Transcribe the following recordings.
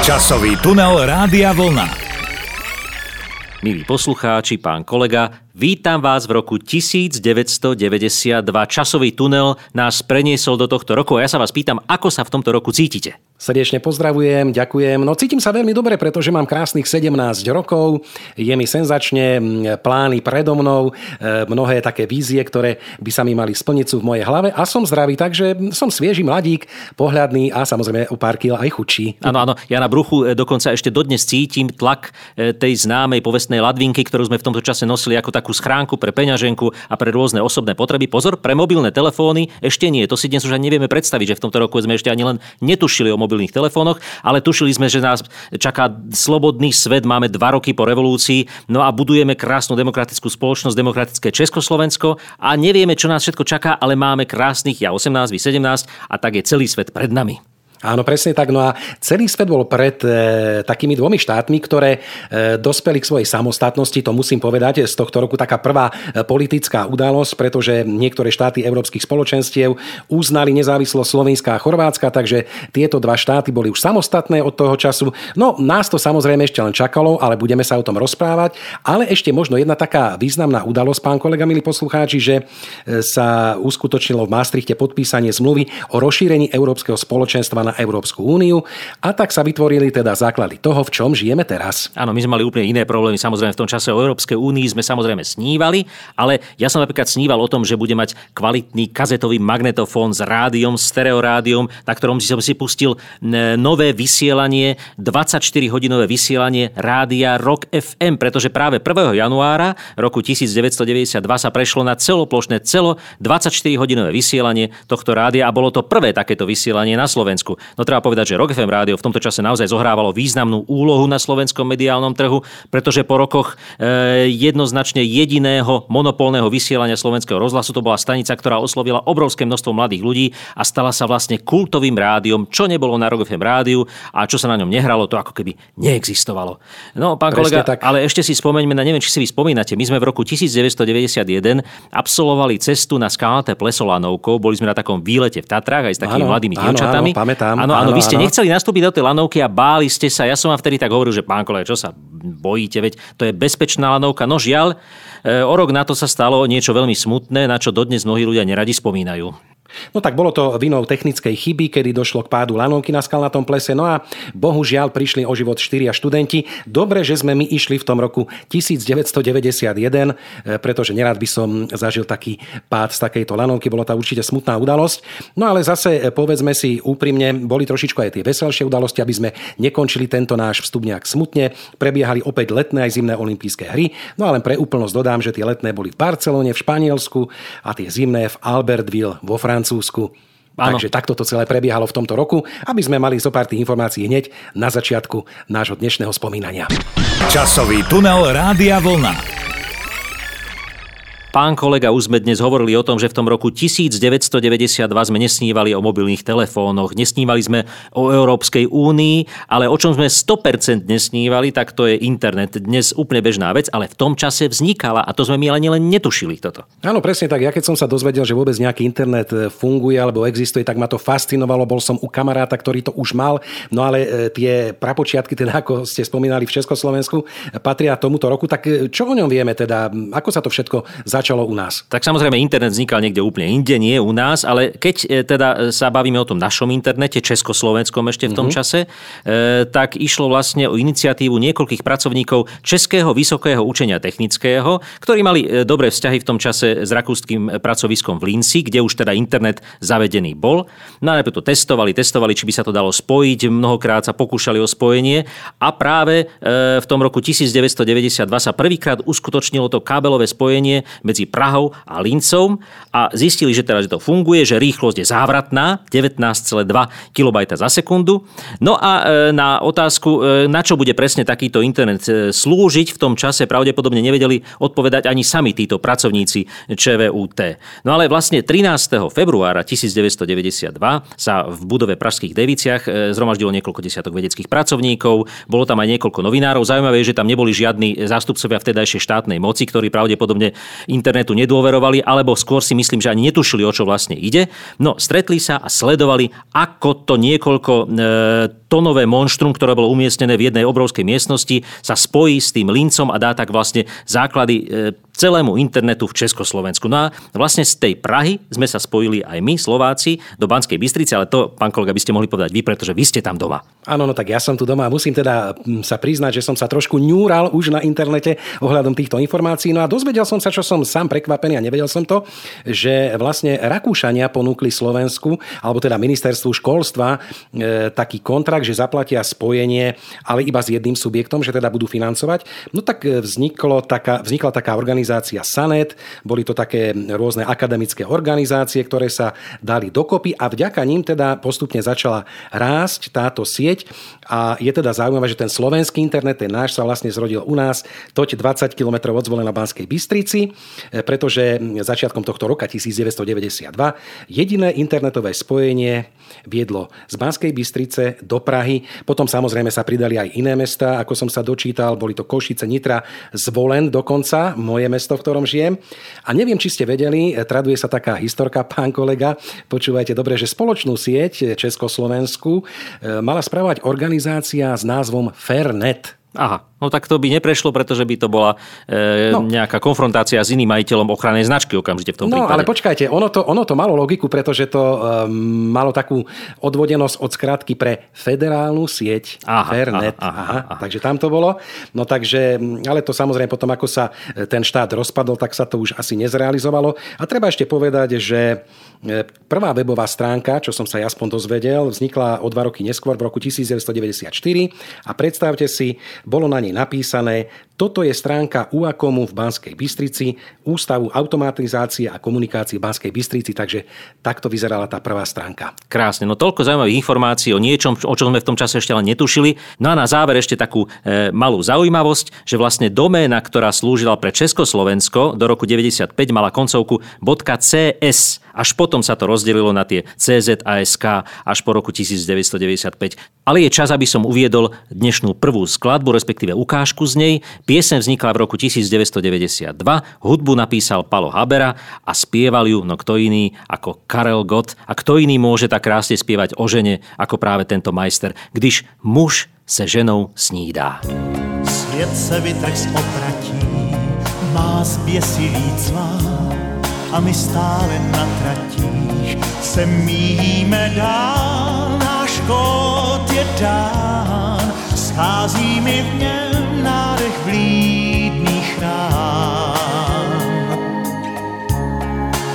Časový tunel Rádia Vlna. Milí poslucháči, pán kolega, vítam vás v roku 1992. Časový tunel nás preniesol do tohto roku a ja sa vás pýtam, ako sa v tomto roku cítite? Srdečne pozdravujem, ďakujem. No cítim sa veľmi dobre, pretože mám krásnych 17 rokov, je mi senzačne, plány predo mnou, e, mnohé také vízie, ktoré by sa mi mali splniť sú v mojej hlave a som zdravý, takže som svieži mladík, pohľadný a samozrejme o pár kil aj chudší. Áno, áno, ja na bruchu e, dokonca ešte dodnes cítim tlak e, tej známej povestnej ladvinky, ktorú sme v tomto čase nosili ako takú schránku pre peňaženku a pre rôzne osobné potreby. Pozor, pre mobilné telefóny ešte nie, to si dnes už ani nevieme predstaviť, že v tomto roku sme ešte ani len netušili o mobilných telefónoch, ale tušili sme, že nás čaká slobodný svet, máme dva roky po revolúcii, no a budujeme krásnu demokratickú spoločnosť, demokratické Československo a nevieme, čo nás všetko čaká, ale máme krásnych, ja 18, vy 17 a tak je celý svet pred nami. Áno, presne tak. No a celý svet bol pred e, takými dvomi štátmi, ktoré e, dospeli k svojej samostatnosti. To musím povedať, z tohto roku taká prvá e, politická udalosť, pretože niektoré štáty európskych spoločenstiev uznali nezávislosť Slovenska a Chorvátska, takže tieto dva štáty boli už samostatné od toho času. No, nás to samozrejme ešte len čakalo, ale budeme sa o tom rozprávať. Ale ešte možno jedna taká významná udalosť, pán kolega, milí poslucháči, že e, sa uskutočnilo v Maastrichte podpísanie zmluvy o rozšírení Európskeho spoločenstva Európsku úniu a tak sa vytvorili teda základy toho, v čom žijeme teraz. Áno, my sme mali úplne iné problémy. Samozrejme, v tom čase o Európskej únii sme samozrejme snívali, ale ja som napríklad sníval o tom, že bude mať kvalitný kazetový magnetofón s rádiom, stereorádiom, na ktorom som si pustil nové vysielanie, 24-hodinové vysielanie rádia Rock FM, pretože práve 1. januára roku 1992 sa prešlo na celoplošné celo 24-hodinové vysielanie tohto rádia a bolo to prvé takéto vysielanie na Slovensku. No treba povedať, že Rock FM rádio v tomto čase naozaj zohrávalo významnú úlohu na slovenskom mediálnom trhu, pretože po rokoch e, jednoznačne jediného monopolného vysielania slovenského rozhlasu to bola stanica, ktorá oslovila obrovské množstvo mladých ľudí a stala sa vlastne kultovým rádiom, čo nebolo na Rock FM rádiu a čo sa na ňom nehralo, to ako keby neexistovalo. No, pán Presne kolega, tak. ale ešte si spomeňme na, neviem, či si vy spomínate, my sme v roku 1991 absolvovali cestu na skalnaté pleso Lanovkou, boli sme na takom výlete v Tatrách aj s takými áno, mladými dievčatami. Áno, tam. Áno, áno, vy ste áno. nechceli nastúpiť do tej lanovky a báli ste sa. Ja som vám vtedy tak hovoril, že pán kolega, čo sa bojíte, veď to je bezpečná lanovka. No žiaľ, e, o rok na to sa stalo niečo veľmi smutné, na čo dodnes mnohí ľudia neradi spomínajú. No tak bolo to vinou technickej chyby, kedy došlo k pádu lanovky na skalnatom plese. No a bohužiaľ prišli o život štyria študenti. Dobre, že sme my išli v tom roku 1991, eh, pretože nerad by som zažil taký pád z takejto lanovky. Bola to určite smutná udalosť. No ale zase eh, povedzme si úprimne, boli trošičku aj tie veselšie udalosti, aby sme nekončili tento náš vstup nejak smutne. Prebiehali opäť letné aj zimné olympijské hry. No ale pre úplnosť dodám, že tie letné boli v Barcelone, v Španielsku a tie zimné v Albertville vo Francúzsku. Francúzsku. Áno. Takže takto to celé prebiehalo v tomto roku, aby sme mali zo pár tých informácií hneď na začiatku nášho dnešného spomínania. Časový tunel Rádia Vlna. Pán kolega, už sme dnes hovorili o tom, že v tom roku 1992 sme nesnívali o mobilných telefónoch, nesnívali sme o Európskej únii, ale o čom sme 100% nesnívali, tak to je internet. Dnes úplne bežná vec, ale v tom čase vznikala a to sme my ani len netušili toto. Áno, presne tak. Ja keď som sa dozvedel, že vôbec nejaký internet e, funguje alebo existuje, tak ma to fascinovalo. Bol som u kamaráta, ktorý to už mal, no ale e, tie prapočiatky, teda ako ste spomínali v Československu, patria tomuto roku. Tak e, čo o ňom vieme teda? Ako sa to všetko začalo u nás. Tak samozrejme internet vznikal niekde úplne inde, nie u nás, ale keď e, teda sa bavíme o tom našom internete, československom ešte v tom mm-hmm. čase, e, tak išlo vlastne o iniciatívu niekoľkých pracovníkov Českého vysokého učenia technického, ktorí mali e, dobré vzťahy v tom čase s rakúskym pracoviskom v Linci, kde už teda internet zavedený bol. No a to testovali, testovali, či by sa to dalo spojiť, mnohokrát sa pokúšali o spojenie a práve v tom roku 1992 sa prvýkrát uskutočnilo to kábelové spojenie medzi Prahou a Lincom a zistili, že teraz to funguje, že rýchlosť je závratná, 19,2 kB za sekundu. No a e, na otázku, e, na čo bude presne takýto internet e, slúžiť, v tom čase pravdepodobne nevedeli odpovedať ani sami títo pracovníci ČVUT. No ale vlastne 13. februára 1992 sa v budove Pražských Deviciach zhromaždilo niekoľko desiatok vedeckých pracovníkov, bolo tam aj niekoľko novinárov. Zaujímavé je, že tam neboli žiadni zástupcovia vtedajšej štátnej moci, ktorí pravdepodobne internetu nedôverovali, alebo skôr si myslím, že ani netušili, o čo vlastne ide. No, stretli sa a sledovali, ako to niekoľko e, tonové monštrum, ktoré bolo umiestnené v jednej obrovskej miestnosti, sa spojí s tým lincom a dá tak vlastne základy e, celému internetu v Československu. No a vlastne z tej Prahy sme sa spojili aj my, Slováci, do Banskej Bystrice, ale to, pán kolega, by ste mohli povedať vy, pretože vy ste tam doma. Áno, no tak ja som tu doma a musím teda mm, sa priznať, že som sa trošku ňúral už na internete ohľadom týchto informácií. No a dozvedel som sa, čo som sám prekvapený a nevedel som to, že vlastne Rakúšania ponúkli Slovensku, alebo teda ministerstvu školstva, e, taký kontrakt že zaplatia spojenie, ale iba s jedným subjektom, že teda budú financovať. No tak e, vzniklo taká, vznikla taká organizácia SANET, boli to také rôzne akademické organizácie, ktoré sa dali dokopy a vďaka ním teda postupne začala rásť táto sieť a je teda zaujímavé, že ten slovenský internet, ten náš sa vlastne zrodil u nás, toť 20 km od zvolená Banskej Bystrici, e, pretože začiatkom tohto roka 1992 jediné internetové spojenie viedlo z Banskej Bystrice do Prahy. Potom samozrejme sa pridali aj iné mesta, ako som sa dočítal, boli to Košice, Nitra, Zvolen dokonca, moje mesto, v ktorom žijem. A neviem, či ste vedeli, traduje sa taká historka, pán kolega, počúvajte dobre, že spoločnú sieť Československu e, mala spravovať organizácia s názvom Fairnet. Aha, no tak to by neprešlo, pretože by to bola e, no. nejaká konfrontácia s iným majiteľom ochrannej značky okamžite v tom no, prípade. ale počkajte, ono to, ono to malo logiku, pretože to e, malo takú odvodenosť od skratky pre federálnu sieť aha, Fernet. Aha, aha, aha, aha. Takže tam to bolo. No takže, ale to samozrejme potom, ako sa e, ten štát rozpadol, tak sa to už asi nezrealizovalo. A treba ešte povedať, že e, prvá webová stránka, čo som sa ja aspoň dozvedel, vznikla o dva roky neskôr, v roku 1994 a predstavte si, bolo na nej napísané toto je stránka UAKOMu v Banskej Bystrici, Ústavu automatizácie a komunikácie v Banskej Bystrici, takže takto vyzerala tá prvá stránka. Krásne, no toľko zaujímavých informácií o niečom, o čom sme v tom čase ešte len netušili. No a na záver ešte takú e, malú zaujímavosť, že vlastne doména, ktorá slúžila pre Československo do roku 95 mala koncovku .cs. Až potom sa to rozdelilo na tie CZ a SK až po roku 1995. Ale je čas, aby som uviedol dnešnú prvú skladbu, respektíve ukážku z nej. Piesem vznikla v roku 1992, hudbu napísal Palo Habera a spieval ju no kto iný ako Karel Gott. A kto iný môže tak krásne spievať o žene ako práve tento majster, když muž se ženou snídá. Svět se vytrh z opratí, má zběsilý cvá a my stále na tratích se míjíme dál, náš kód je dán, schází mi v něm nádech vlídných rán.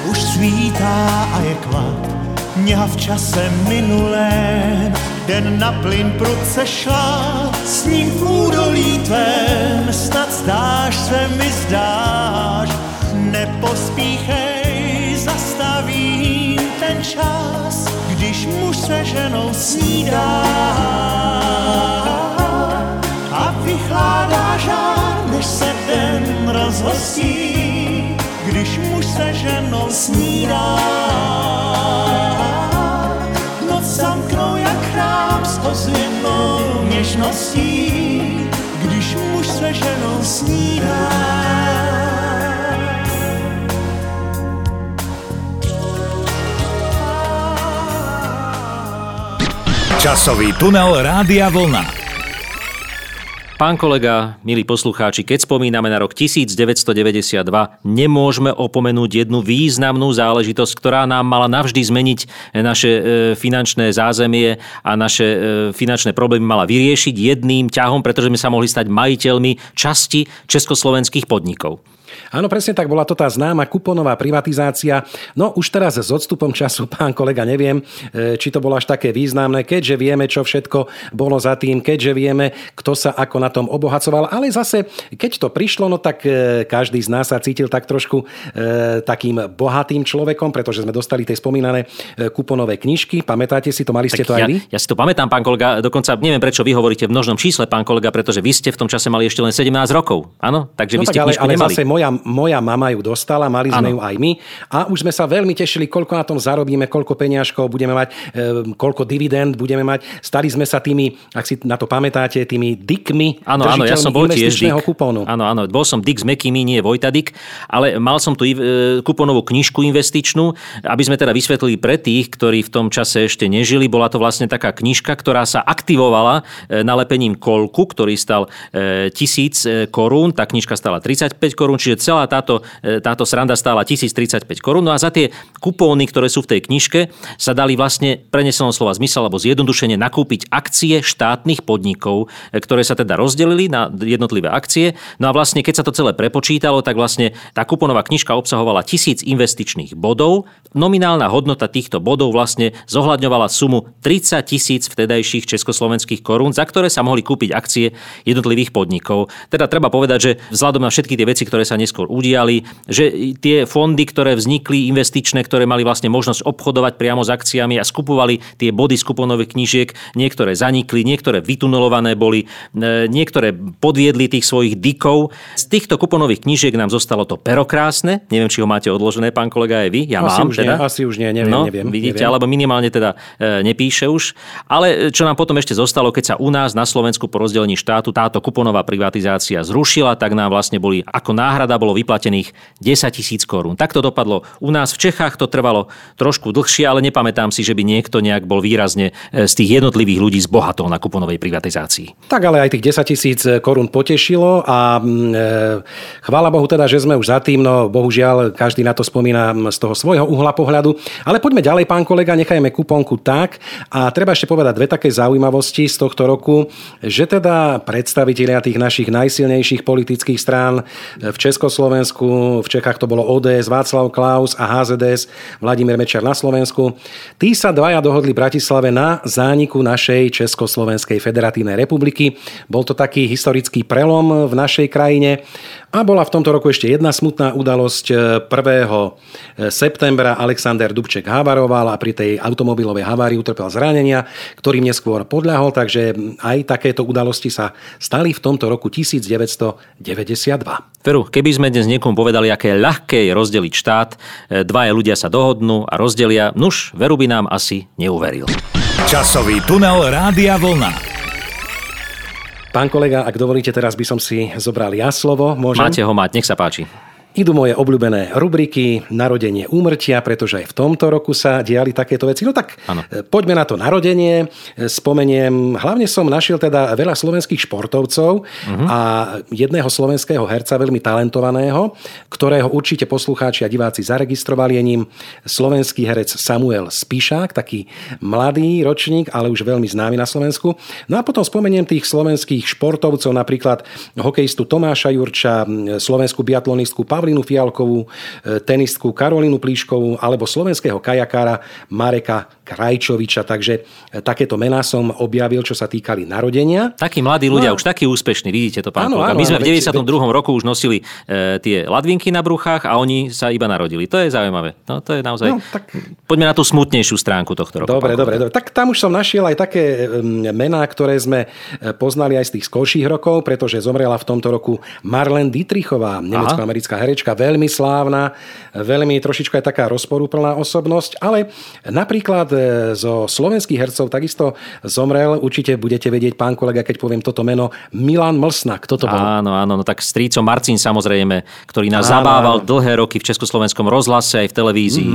Už svítá a je klad, mňa v čase minulém, den na plyn prudce šla, s ním v údolí tvém, snad zdáš se mi zdáš, nepospíchej, zastavím ten čas, když muž se ženou snídá rozhostí, když muž se ženou snídá. Noc zamknou jak chrám s ozvěnou něžností, když muž se ženou snídá. Časový tunel Rádia Vlna. Pán kolega, milí poslucháči, keď spomíname na rok 1992, nemôžeme opomenúť jednu významnú záležitosť, ktorá nám mala navždy zmeniť naše e, finančné zázemie a naše e, finančné problémy mala vyriešiť jedným ťahom, pretože sme sa mohli stať majiteľmi časti československých podnikov. Áno, presne tak, bola to tá známa kuponová privatizácia. No už teraz s odstupom času, pán kolega, neviem, e, či to bolo až také významné, keďže vieme, čo všetko bolo za tým, keďže vieme, kto sa ako na tom obohacoval. Ale zase, keď to prišlo, no tak e, každý z nás sa cítil tak trošku e, takým bohatým človekom, pretože sme dostali tie spomínané kuponové knižky. Pamätáte si to, mali ste tak to aj ja, vy? Ja si to pamätám, pán kolega, dokonca neviem, prečo vy hovoríte v množnom čísle, pán kolega, pretože vy ste v tom čase mali ešte len 17 rokov. Áno? Takže no vy ste tak, ale, ale nemali. zase moja moja, mama ju dostala, mali sme Áno. ju aj my a už sme sa veľmi tešili, koľko na tom zarobíme, koľko peňažkov budeme mať, e, koľko dividend budeme mať. Stali sme sa tými, ak si na to pamätáte, tými dikmi, Áno, áno, ja som bol tiež kupónu. Áno, áno, bol som Dick s Mekými, nie Vojta Dick, ale mal som tu e, kuponovú knižku investičnú, aby sme teda vysvetlili pre tých, ktorí v tom čase ešte nežili. Bola to vlastne taká knižka, ktorá sa aktivovala e, nalepením kolku, ktorý stal e, tisíc e, korún. Tá knižka stála 35 korún, čiže celá táto, e, táto sranda stála 1035 korún. No a za tie kupóny, ktoré sú v tej knižke, sa dali vlastne prenesenom slova zmysel alebo zjednodušene nakúpiť akcie štátnych podnikov, e, ktoré sa teda rozdelili na jednotlivé akcie. No a vlastne, keď sa to celé prepočítalo, tak vlastne tá kuponová knižka obsahovala tisíc investičných bodov. Nominálna hodnota týchto bodov vlastne zohľadňovala sumu 30 tisíc vtedajších československých korún, za ktoré sa mohli kúpiť akcie jednotlivých podnikov. Teda treba povedať, že vzhľadom na všetky tie veci, ktoré sa neskôr udiali, že tie fondy, ktoré vznikli investičné, ktoré mali vlastne možnosť obchodovať priamo s akciami a skupovali tie body z kuponových knížiek, niektoré zanikli, niektoré vytunelované boli, e, niektoré podviedli tých svojich dikov. Z týchto kuponových knížiek nám zostalo to perokrásne. Neviem, či ho máte odložené, pán kolega, aj vy. Ja Asi mám už teda. nie, asi už nie, neviem, no, neviem, Vidíte, neviem. alebo minimálne teda e, nepíše už. Ale čo nám potom ešte zostalo, keď sa u nás na Slovensku po rozdelení štátu táto kuponová privatizácia zrušila, tak nám vlastne boli ako náhrada bolo vyplatených 10 tisíc korún. Tak to dopadlo. U nás v Čechách to trvalo trošku dlhšie, ale nepamätám si, že by niekto nejak bol výrazne e, z tých jednotlivých ľudí zbohatol na kuponovej privatizácii. Tak ale aj tých 10 tisíc korún potešilo a mm, e, chvála Bohu teda, že sme už za tým, no bohužiaľ každý na to spomína mm, z toho svojho uhla pohľadu. Ale poďme ďalej, pán kolega, nechajme kuponku tak. A treba ešte povedať dve také zaujímavosti z tohto roku, že teda predstavitelia tých našich najsilnejších politických strán v Československu, v Čechách to bolo ODS, Václav Klaus a HZDS, Vladimír Mečer na Slovensku, tí sa dvaja dohodli v Bratislave na zániku našej Československej federatívnej republiky. Bol to taký historický prelom v našej krajine a bola v tomto roku ešte jedna smutná udalosť. 1. septembra Alexander Dubček havaroval a pri tej automobilovej havárii utrpel zranenia, ktorým neskôr podľahol, takže aj takéto udalosti sa stali v tomto roku 1992. Veru, keby sme dnes niekomu povedali, aké ľahké je rozdeliť štát, e, dvaja ľudia sa dohodnú a rozdelia, nuž, veru by nám asi neuveril. Časový tunel Rádia Vlna. Pán kolega, ak dovolíte, teraz by som si zobral ja slovo. Môžem? Máte ho mať, nech sa páči. Idú moje obľúbené rubriky Narodenie úmrtia, pretože aj v tomto roku sa diali takéto veci. No tak Áno. e, poďme na to narodenie. E, Spomeniem, hlavne som našiel teda veľa slovenských športovcov Mhm. a jedného slovenského herca, veľmi talentovaného, ktorého určite poslucháči a diváci zaregistrovali. Je ním slovenský herec Samuel Spišák, taký mladý ročník, ale už veľmi známy na Slovensku. No a potom spomeniem tých slovenských športovcov, napríklad hokejistu Tomáša Jurča, slovenskú biatlonistku Pavlinu Fialkovú, e, tenistku Karolinu Plíškovú alebo slovenského kajakára Mareka Krajčoviča. Takže e, takéto mená som objavil, čo sa týkali narodenia. Takí mladí ľudia, No. už takí úspešní, vidíte to, pán Áno, My sme v veď- 92. roku už nosili e, tie ladvinky na bruchách a oni sa iba narodili. To je zaujímavé. No, to je naozaj... No, tak- Poďme na tú smutnejšiu stránku tohto roku. Dobre, dobre, dobre. Tak tam už som našiel aj také mená, ktoré sme e, poznali aj z tých skorších rokov, pretože zomrela v tomto roku Marlene Dietrichová, nemecko-americká herečka, veľmi slávna, veľmi trošičku aj taká rozporúplná osobnosť, ale napríklad e, zo slovenských hercov takisto zomrel, určite budete vedieť, pán kolega, keď poviem toto meno, Milan Mlsna. Kto to bol? Áno, áno, no tak strýco Marcin samozrejme, ktorý nás Áno, zabával áno. dlhé roky v Československom rozhlase aj v televízii.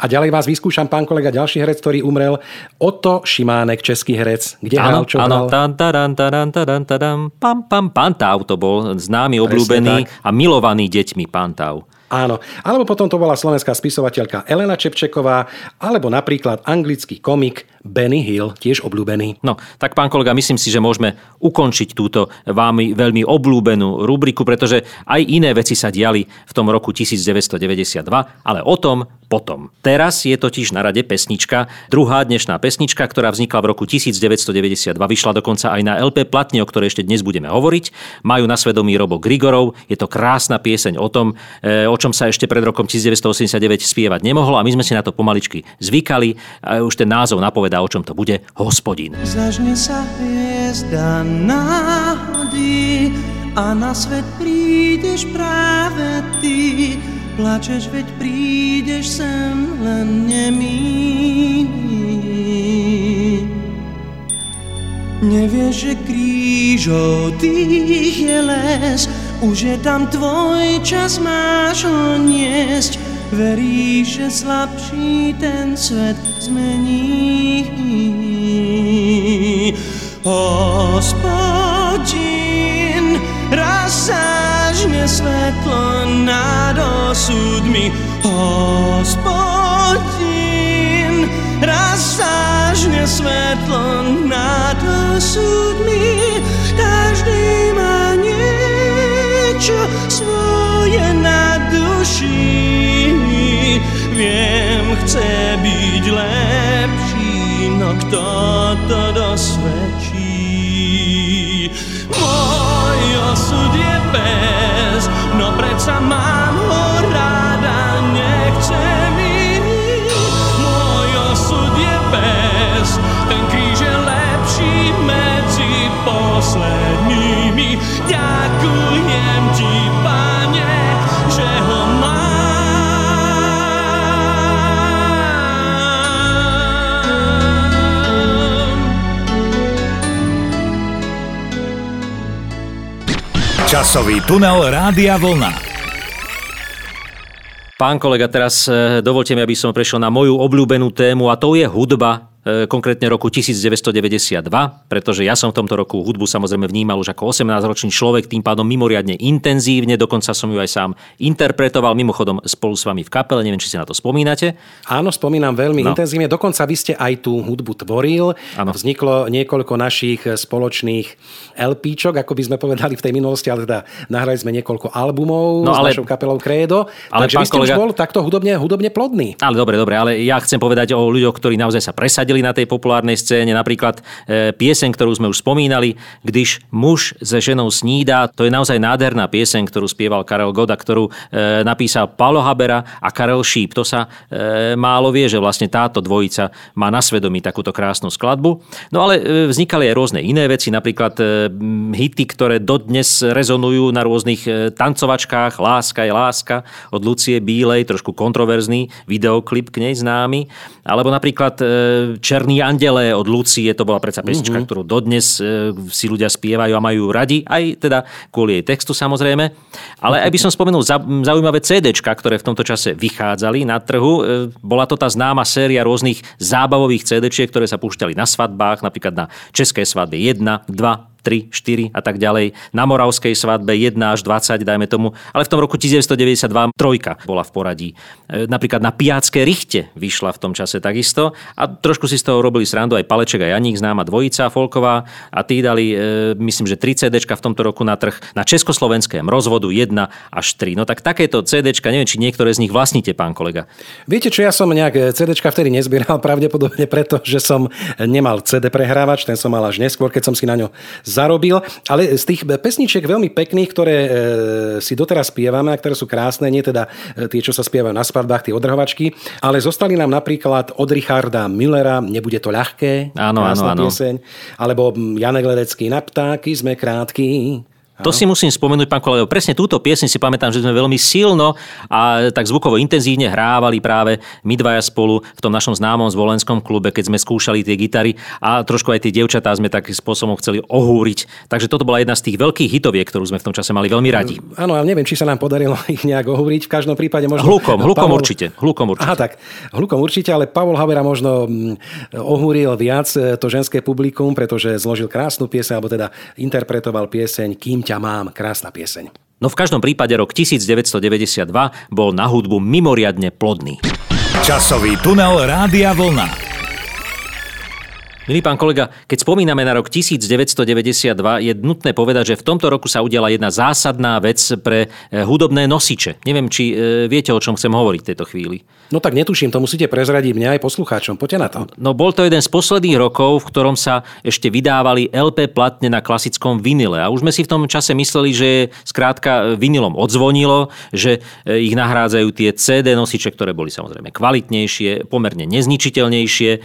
A ďalej vás vyskúšam, pán kolega, ďalší herec, ktorý umrel, Oto Šimánek, český herec. Kde hral, Áno, čo áno, hral? tan, taran, taran, taran, taran, pam, pam, Pantau to bol známy, obľúbený tak. a milovaný deťmi Pantau. Áno. Alebo potom to bola slovenská spisovateľka Elena Čepčeková, alebo napríklad anglický komik Benny Hill, tiež obľúbený. No, tak pán kolega, myslím si, že môžeme ukončiť túto vámi veľmi obľúbenú rubriku, pretože aj iné veci sa diali v tom roku 1992, ale o tom potom. Teraz je totiž na rade pesnička, druhá dnešná pesnička, ktorá vznikla v roku 1992, vyšla dokonca aj na LP platne, o ktorej ešte dnes budeme hovoriť. Majú na svedomí Robo Grigorov, je to krásna pieseň o tom, e, o čom sa ešte pred rokom 1989 spievať nemohlo a my sme si na to pomaličky zvykali a už ten názov napovedá, o čom to bude, Hospodin. Zažne sa hviezda náhody a na svet príde prídeš práve ty, plačeš, veď prídeš sem len nemý. Nevieš, že krížov tých je les, už je tam tvoj čas, máš ho niesť. Veríš, že slabší ten svet zmení. Hospodin, raz zážne svetlo nad osudmi. Hospodin, raz zážne svetlo nad osudmi. Každý duši. Viem, chce byť lepší, no kto to dosvedčí? Môj osud je bez, no predsa mám ho ráda, nechcem ísť. Môj osud je bez, ten kríž je lepší medzi poslednými. Ďakujem Časový tunel Rádia Vlna. Pán kolega, teraz e, dovolte mi, aby som prešiel na moju obľúbenú tému a to je hudba konkrétne roku 1992, pretože ja som v tomto roku hudbu samozrejme vnímal už ako 18-ročný človek, tým pádom mimoriadne intenzívne, dokonca som ju aj sám interpretoval, mimochodom spolu s vami v kapele, neviem, či si na to spomínate. Áno, spomínam veľmi No. intenzívne. Dokonca vy ste aj tú hudbu tvoril. Áno. Vzniklo niekoľko našich spoločných LPčok, ako by sme povedali v tej minulosti, ale teda nahrali sme niekoľko albumov No, s ale- našou kapelou Credo. ale Takže vy ste už kolega- bol takto hudobne, hudobne plodný. Ale dobre, dobre, ale ja chcem povedať o ľuďoch, ktorí naozaj sa presadili na tej populárnej scéne. Napríklad e, pieseň, ktorú sme už spomínali, Když muž se ženou snídá, to je naozaj nádherná pieseň, ktorú spieval Karel Goda, ktorú e, napísal Paolo Habera a Karel Šíp. To sa e, málo vie, že vlastne táto dvojica má na svedomí takúto krásnu skladbu. No ale e, vznikali aj rôzne iné veci, napríklad e, hity, ktoré dodnes rezonujú na rôznych e, tancovačkách. Láska je láska od Lucie Bílej, trošku kontroverzný videoklip k nej známy. Alebo napríklad e, Černý andele od Lucie, to bola predsa pesnička, mm-hmm. ktorú dodnes e, si ľudia spievajú a majú radi, aj teda kvôli jej textu samozrejme. Ale aj by som spomenul za- zaujímavé CDčka, ktoré v tomto čase vychádzali na trhu. E, Bola to tá známa séria rôznych zábavových CDčiek, ktoré sa púšťali na svadbách, napríklad na Českej svadbe 1, 2, 3, 4 a tak ďalej. Na Moravskej svadbe 1 až 20, dajme tomu. Ale v tom roku 1992 trojka bola v poradí. E, Napríklad na Piácké richte vyšla v tom čase takisto. A trošku si z toho robili srandu aj Paleček a Janík, známa dvojica folková. A tí dali, e, myslím, že 3 CDčka v tomto roku na trh na československém rozvodu 1 až 3. No tak takéto CDčka, neviem, či niektoré z nich vlastníte, pán kolega. Viete čo, ja som nejak CDčka vtedy nezbieral, pravdepodobne preto, že som nemal CD prehrávač, ten som mal až neskôr, keď som si na ňo zarobil. Ale z tých pesničiek veľmi pekných, ktoré e, si doteraz spievame a ktoré sú krásne, nie teda e, tie, čo sa spievajú na svadbách, tie odrhovačky, ale zostali nám napríklad od Richarda Millera Nebude to ľahké, Áno, áno, áno. pieseň, alebo Janek Ledecký Na ptáky sme krátky. To si musím spomenúť, pán kolega. Presne túto piesň si pamätám, že sme veľmi silno a tak zvukovo intenzívne hrávali práve my dvaja spolu v tom našom známom zvolenskom klube, keď sme skúšali tie gitary a trošku aj tie dievčatá sme takým spôsobom chceli ohúriť. Takže toto bola jedna z tých veľkých hitoviek, ktorú sme v tom čase mali veľmi radi. Áno, ale neviem, či sa nám podarilo ich nejak ohúriť. V každom prípade možno... Hlukom, hlukom určite. Hlukom určite. Aha, tak. Hlukom určite, ale Pavol Havera možno mm, ohúril viac e, to ženské publikum, pretože zložil krásnu pieseň, alebo teda interpretoval pieseň Kým ťa mám. Krásna pieseň. No v každom prípade rok 1992 bol na hudbu mimoriadne plodný. Časový tunel Rádia Vlna. Milý pán kolega, keď spomíname na rok 1992, je nutné povedať, že v tomto roku sa udiala jedna zásadná vec pre e, hudobné nosiče. Neviem, či e, viete, o čom chcem hovoriť v tejto chvíli. No tak netuším, to musíte prezradiť mňa aj poslucháčom. Poďte na to. No bol to jeden z posledných rokov, v ktorom sa ešte vydávali LP platne na klasickom vinile. A už sme si v tom čase mysleli, že skrátka vinilom odzvonilo, že e, ich nahrádzajú tie CD nosiče, ktoré boli samozrejme kvalitnejšie, pomerne nezničiteľnejšie e,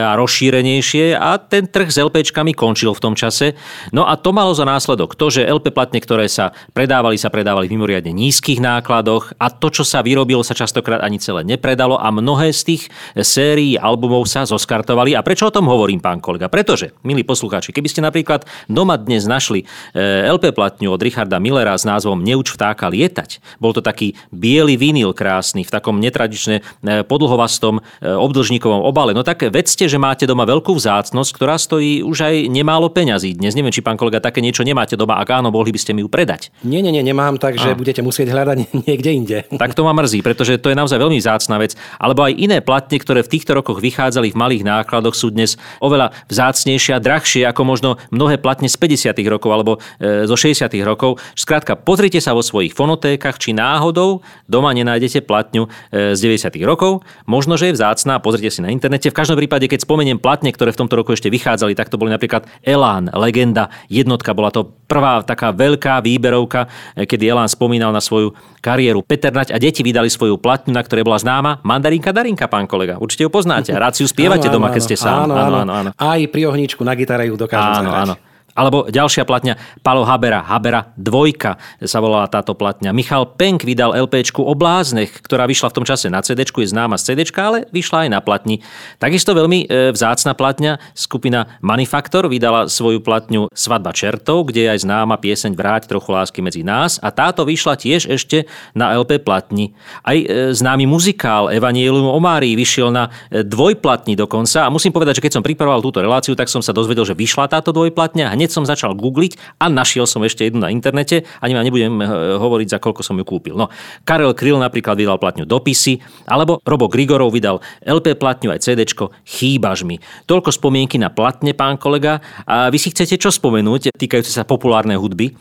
a rozšírenejšie. a ten trh s LPčkami končil v tom čase. No a to malo za následok to, že LP platne, ktoré sa predávali, sa predávali v mimoriadne nízkych nákladoch a to, čo sa vyrobilo, sa častokrát ani celé nepredalo a mnohé z tých sérií albumov sa zoskartovali. A prečo o tom hovorím, pán kolega? Pretože, milí poslucháči, keby ste napríklad doma dnes našli e, LP platňu od Richarda Millera s názvom Neuč vtáka lietať, bol to taký biely vinyl krásny v takom netradične e, podlhovastom e, obdlžníkovom obale, no tak vedzte, že máte doma veľkú vzácnosť, ktorá stojí už aj nemálo peňazí. Dnes neviem, či pán kolega také niečo nemáte doma, ak áno, mohli by ste mi ju predať. Nie, nie, nie, nemám, takže A. budete musieť hľadať niekde inde. Tak to ma mrzí, pretože to je naozaj veľmi vzácna vec. Alebo aj iné platne, ktoré v týchto rokoch vychádzali v malých nákladoch, sú dnes oveľa vzácnejšie a drahšie ako možno mnohé platne z 50. rokov alebo e, zo 60. rokov. Skrátka, pozrite sa vo svojich fonotékach, či náhodou doma nenájdete platňu e, z 90. rokov. Možno, že je vzácna, pozrite si na internete. V každom prípade, keď spomeniem platne, ktoré v tomto roku ešte vychádzali, tak to boli napríklad Elán, legenda, jednotka. Bola to prvá taká veľká výberovka, e, kedy Elán spomínal na svoju kariéru. Peter Nať a deti vydali svoju platňu, na ktorej bola známa Mandarinka Darinka, pán kolega. Určite ju poznáte. Rád si ju spievate Áno, doma, áno, keď ste sám. Áno, áno, áno. Aj pri ohníčku na gitare ju dokážem Áno, zahrať. áno. Alebo ďalšia platňa, Palo Habera, Habera dvojka sa volala táto platňa. Michal Penk vydal LPčku o bláznech, ktorá vyšla v tom čase na CD, je známa z CD, ale vyšla aj na platni. Takisto veľmi e, vzácna platňa, skupina Manifaktor vydala svoju platňu Svadba čertov, kde je aj známa pieseň Vráť trochu lásky medzi nás a táto vyšla tiež ešte na LP platni. Aj e, známy muzikál Evangelium o Márii vyšiel na e, dvojplatni dokonca a musím povedať, že keď som pripravoval túto reláciu, tak som sa dozvedel, že vyšla táto dvojplatňa a hneď som začal googliť a našiel som ešte jednu na internete. Ani vám nebudem eh, hovoriť, za koľko som ju kúpil. No, Karel Kryl napríklad vydal platňu Dopisy, alebo Robo Grigorov vydal LP platňu aj CD Chýbaš mi. Toľko spomienky na platne, pán kolega. A vy si chcete čo spomenúť, týkajúce sa populárnej hudby?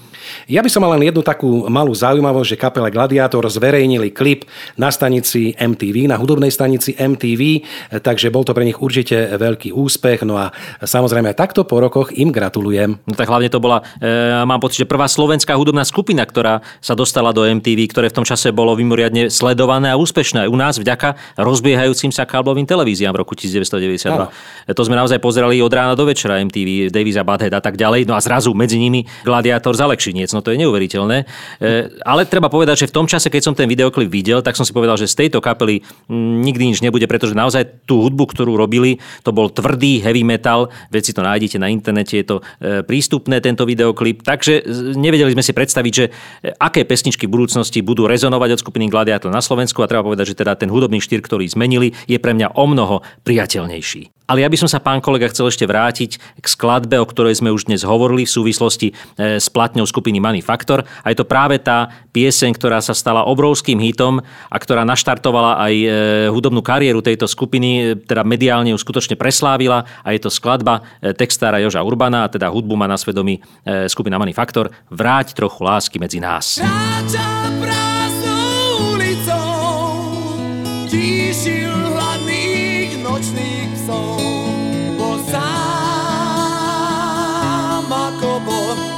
Ja by som mal len jednu takú malú zaujímavosť, že kapela Gladiátor zverejnili klip na stanici MTV, na hudobnej stanici MTV, takže bol to pre nich určite veľký úspech. No a samozrejme takto po rokoch im gratulujem. No tak hlavne to bola, e, mám pocit, že prvá slovenská hudobná skupina, ktorá sa dostala do MTV, ktoré v tom čase bolo mimoriadne sledované a úspešné. U nás vďaka rozbiehajúcim sa káblovým televíziám v roku 1992. Áno. To sme naozaj pozerali od rána do večera MTV, Davisa Butthead a tak ďalej. No a zrazu medzi nimi Gladiátor z Alekšiniec. No to je neuveriteľné. E, ale treba povedať, že v tom čase, keď som ten videoklip videl, tak som si povedal, že z tejto kapely mm, nikdy nič nebude, pretože naozaj tú hudbu, ktorú robili, to bol tvrdý heavy metal. Veď si to nájdete na internete, je to e, prístupné tento videoklip. Takže nevedeli sme si predstaviť, že e, aké pesničky v budúcnosti budú rezonovať od skupiny Gladiator na Slovensku a treba povedať, že teda ten hudobný štýl, ktorý zmenili, je pre mňa o mnoho priateľnejší. Ale ja by som sa, pán kolega, chcel ešte vrátiť k skladbe, o ktorej sme už dnes hovorili v súvislosti e, s platňou skupiny Manifaktor. A je to práve tá pieseň, ktorá sa stala obrovským hitom a ktorá naštartovala aj e, hudobnú kariéru tejto skupiny, e, teda mediálne ju skutočne preslávila a je to skladba textára Joža Urbana, a teda hudbu má na svedomí skupina Manifaktor. Vráť trochu lásky medzi nás. Kráča prázdnou ulicou,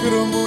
boh,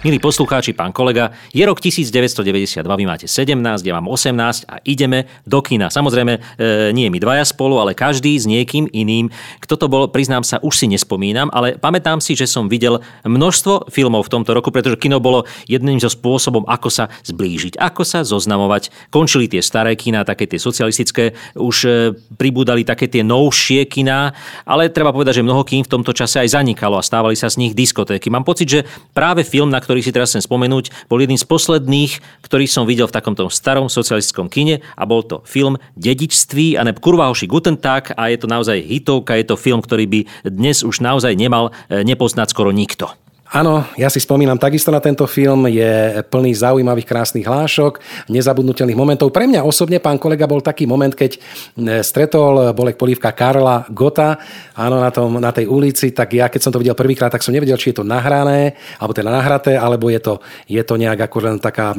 Milí poslucháči, pán kolega, je rok 1992, vy máte 17, ja mám 18 a ideme do kina. Samozrejme, e, nie my dvaja spolu, ale každý s niekým iným. Kto to bol, priznám sa, už si nespomínam, ale pamätám si, že som videl množstvo filmov v tomto roku, pretože kino bolo jedným zo spôsobom, ako sa zblížiť, ako sa zoznamovať. Končili tie staré kina, také tie socialistické, už e, pribúdali také tie novšie kina, ale treba povedať, že mnoho kín v tomto čase aj zanikalo a stávali sa z nich diskotéky. Mám pocit, že práve film, na ktorý si teraz chcem spomenúť, bol jedným z posledných, ktorý som videl v takomto starom socialistickom kine a bol to film Dedičství a ne Kurvahoši Guten Tag a je to naozaj hitovka, je to film, ktorý by dnes už naozaj nemal eh, nepoznať skoro nikto. Áno, ja si spomínam takisto na tento film, je plný zaujímavých krásnych hlášok, nezabudnutelných momentov. Pre mňa osobne, pán kolega, bol taký moment, keď e, stretol Bolek Polívka Karla Gota, áno, na, tom, na tej ulici, tak ja keď som to videl prvýkrát, tak som nevedel, či je to nahrané, alebo teda nahraté, alebo je to, je to nejak ako len taká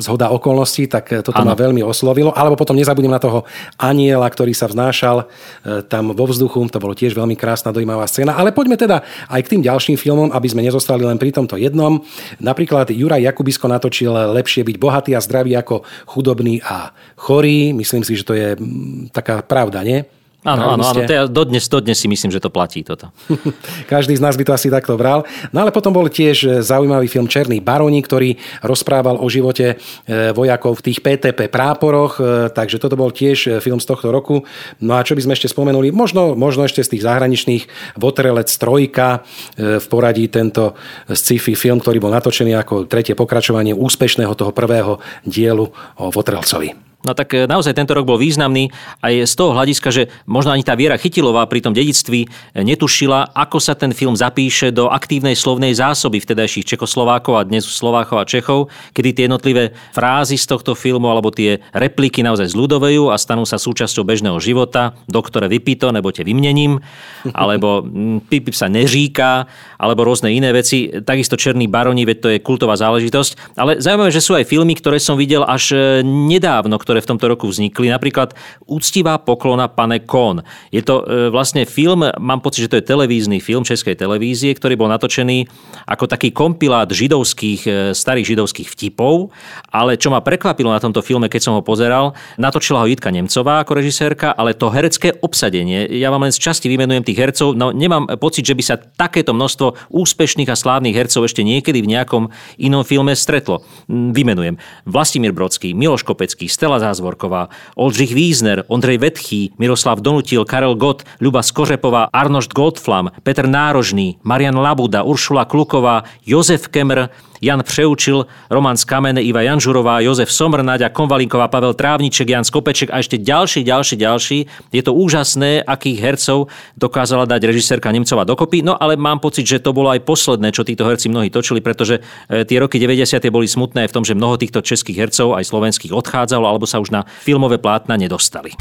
zhoda okolností, tak toto ano. ma veľmi oslovilo. Alebo potom nezabudnem na toho aniela, ktorý sa vznášal e, tam vo vzduchu, to bolo tiež veľmi krásna, dojímavá scéna. Ale poďme teda aj k tým ďalším filmom, aby sme nezostali len pri tomto jednom. Napríklad Juraj Jakubisko natočil Lepšie byť bohatý a zdravý ako chudobný a chorý. Myslím si, že to je mm, taká pravda, nie? Áno, áno, áno, ja dodnes, dodnes si myslím, že to platí toto. Každý z nás by to asi takto bral. No ale potom bol tiež zaujímavý film Černý baroni, ktorý rozprával o živote e, vojakov v tých PTP práporoch, e, takže toto bol tiež film z tohto roku. No a čo by sme ešte spomenuli? Možno, možno ešte z tých zahraničných Votrelec Trojka e, v poradí tento sci-fi film, ktorý bol natočený ako tretie pokračovanie úspešného toho prvého dielu o Votrelcovi. No tak e, naozaj tento rok bol významný aj z toho hľadiska, že možno ani tá Viera Chytilová pri tom dedictví e, netušila, ako sa ten film zapíše do aktívnej slovnej zásoby vtedajších Čekoslovákov a dnes Slovákov a Čechov, kedy tie jednotlivé frázy z tohto filmu alebo tie repliky naozaj zľudovejú a stanú sa súčasťou bežného života. Doktore vypito, nebo te vymnením, alebo pipip sa neříká, alebo rôzne iné veci. Takisto Černý baroni, veď to je kultová záležitosť. Ale zaujímavé, že sú aj filmy, ktoré som videl až e, nedávno, ktoré v tomto roku vznikli. Napríklad Úctivá poklona pane Kon. Je to e, vlastne film, mám pocit, že to je televízny film Českej televízie, ktorý bol natočený ako taký kompilát židovských, e, starých židovských vtipov. Ale čo ma prekvapilo na tomto filme, keď som ho pozeral, natočila ho Jitka Nemcová ako režisérka, ale to herecké obsadenie, ja vám len z časti vymenujem tých hercov, no nemám pocit, že by sa takéto množstvo úspešných a slávnych hercov ešte niekedy v nejakom inom filme stretlo. Vymenujem. Vlastimír Brodský, Miloš Kopecký, Stella Zázvorková, Oldřich Wiesner, Ondrej Vetchý, Miroslav Donutil, Karel Gott, Ľuba Skořepová, Arnošt Goldflam, Petr Nárožný, Marian Labuda, Uršula Kluková, Jozef Kemr, Jan Přeučil, Roman Skamene, Iva Janžurová, Jozef Somr, Nadia Konvalinková, Pavel Trávniček, Jan Skopeček a ešte ďalší, ďalší, ďalší. Je to úžasné, akých hercov dokázala dať režisérka Nemcová dokopy, no ale mám pocit, že to bolo aj posledné, čo títo herci mnohí točili, pretože e, tie roky 90. boli smutné v tom, že mnoho týchto českých hercov, aj slovenských, odchádzalo alebo sa už na filmové plátna nedostali.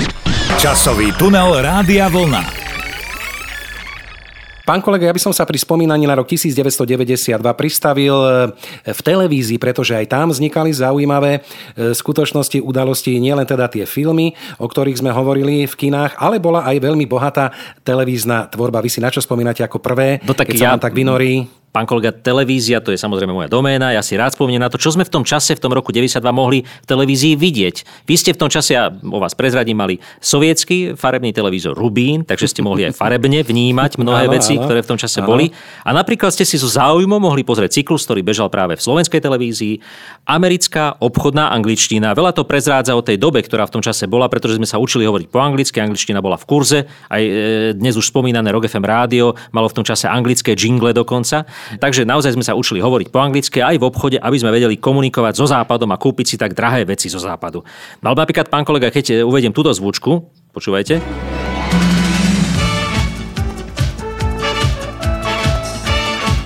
Časový tunel Rádia Vlna. Pán kolega, ja by som sa pri spomínaní na rok 1992 pristavil e, v televízii, pretože aj tam vznikali zaujímavé e, skutočnosti, udalosti, nielen teda tie filmy, o ktorých sme hovorili v kinách, ale bola aj veľmi bohatá televízna tvorba. Vy si na čo spomínate ako prvé, no tak keď ja, sa tak vynorí? Pán kolega, televízia, to je samozrejme moja doména, ja si rád spomínam na to, čo sme v tom čase, v tom roku 92 mohli v televízii vidieť. Vy ste v tom čase, ja o vás prezradím, mali sovietský farebný televízor Rubín, takže ste mohli aj farebne vnímať mnohé áno, veci, áno, ktoré v tom čase áno. boli. A napríklad ste si so záujmom mohli pozrieť cyklus, ktorý bežal práve v slovenskej televízii. Americká obchodná angličtina. Veľa to prezrádza o tej dobe, ktorá v tom čase bola, pretože sme sa učili hovoriť po anglicky, angličtina bola v kurze. Aj e, dnes už spomínané Rock FM rádio malo v tom čase anglické jingle dokonca. Takže naozaj sme sa učili hovoriť po anglicky aj v obchode, aby sme vedeli komunikovať so západom a kúpiť si tak drahé veci zo západu. No napríklad, pán kolega, keď uvediem túto zvučku, počúvajte.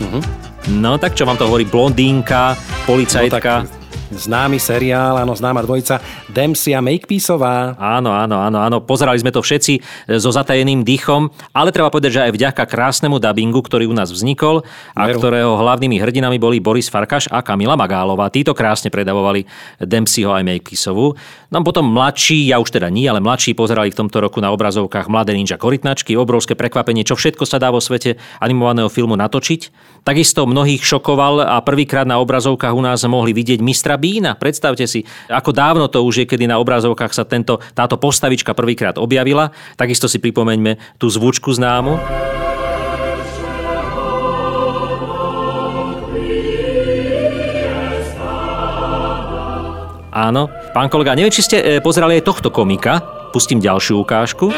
Mhm. No tak čo vám to hovorí blondínka, policajtka? No, tak Známy seriál, áno, známa dvojica Dempsey a Makepeaceová. Áno, áno, áno, áno. Pozerali sme to všetci so zatajeným dýchom, ale treba povedať, že aj vďaka krásnemu dabingu, ktorý u nás vznikol a Veru. ktorého hlavnými hrdinami boli Boris Farkaš a Kamila Magálová. Títo krásne predavovali Dempseyho aj Makepeaceovú. No potom mladší, ja už teda nie, ale mladší pozerali v tomto roku na obrazovkách Mladé ninja korytnačky, obrovské prekvapenie, čo všetko sa dá vo svete animovaného filmu natočiť. Takisto mnohých šokoval a prvýkrát na obrazovkách u nás mohli vidieť mistra Bína. Predstavte si, ako dávno to už je, kedy na obrazovkách sa tento, táto postavička prvýkrát objavila. Takisto si pripomeňme tú zvučku známu. Áno. Pán kolega, neviem, či ste e, pozerali aj tohto komika. Pustím ďalšiu ukážku.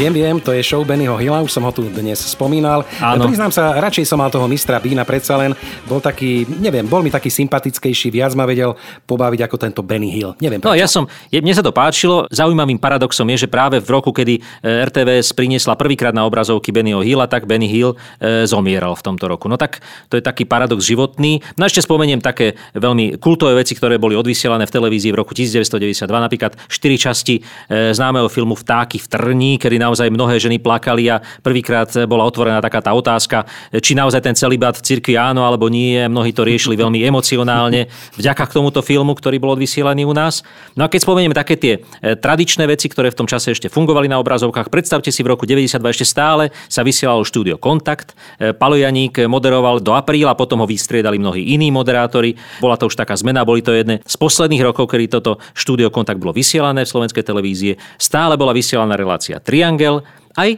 Viem, viem, to je show Bennyho Hilla, už som ho tu dnes spomínal. Áno. Priznám sa, radšej som mal toho mistra Bína, predsa len bol taký, neviem, bol mi taký sympatickejší, viac ma vedel pobaviť ako tento Benny Hill. Neviem, No prečo. ja som, je, mne sa to páčilo. Zaujímavým paradoxom je, že práve v roku, kedy e, RTVS priniesla prvýkrát na obrazovky Bennyho Hilla, tak Benny Hill e, zomieral v tomto roku. No tak to je taký paradox životný. No ešte spomeniem také veľmi kultové veci, ktoré boli odvysielané v televízii v roku 1992, napríklad 4 časti e, známeho filmu Vtáky v Trní, kedy naozaj mnohé ženy plakali a prvýkrát bola otvorená taká tá otázka, či naozaj ten celibát v cirkvi áno alebo nie. Mnohí to riešili veľmi emocionálne vďaka k tomuto filmu, ktorý bol odvysielaný u nás. No a keď spomenieme také tie e, tradičné veci, ktoré v tom čase ešte fungovali na obrazovkách, predstavte si v roku 92 ešte stále sa vysielalo štúdio Kontakt. E, Palo moderoval do apríla, potom ho vystriedali mnohí iní moderátori. Bola to už taká zmena, boli to jedné z posledných rokov, kedy toto štúdio Kontakt bolo vysielané v slovenskej televízie. Stále bola vysielaná relácia Triangel. Aj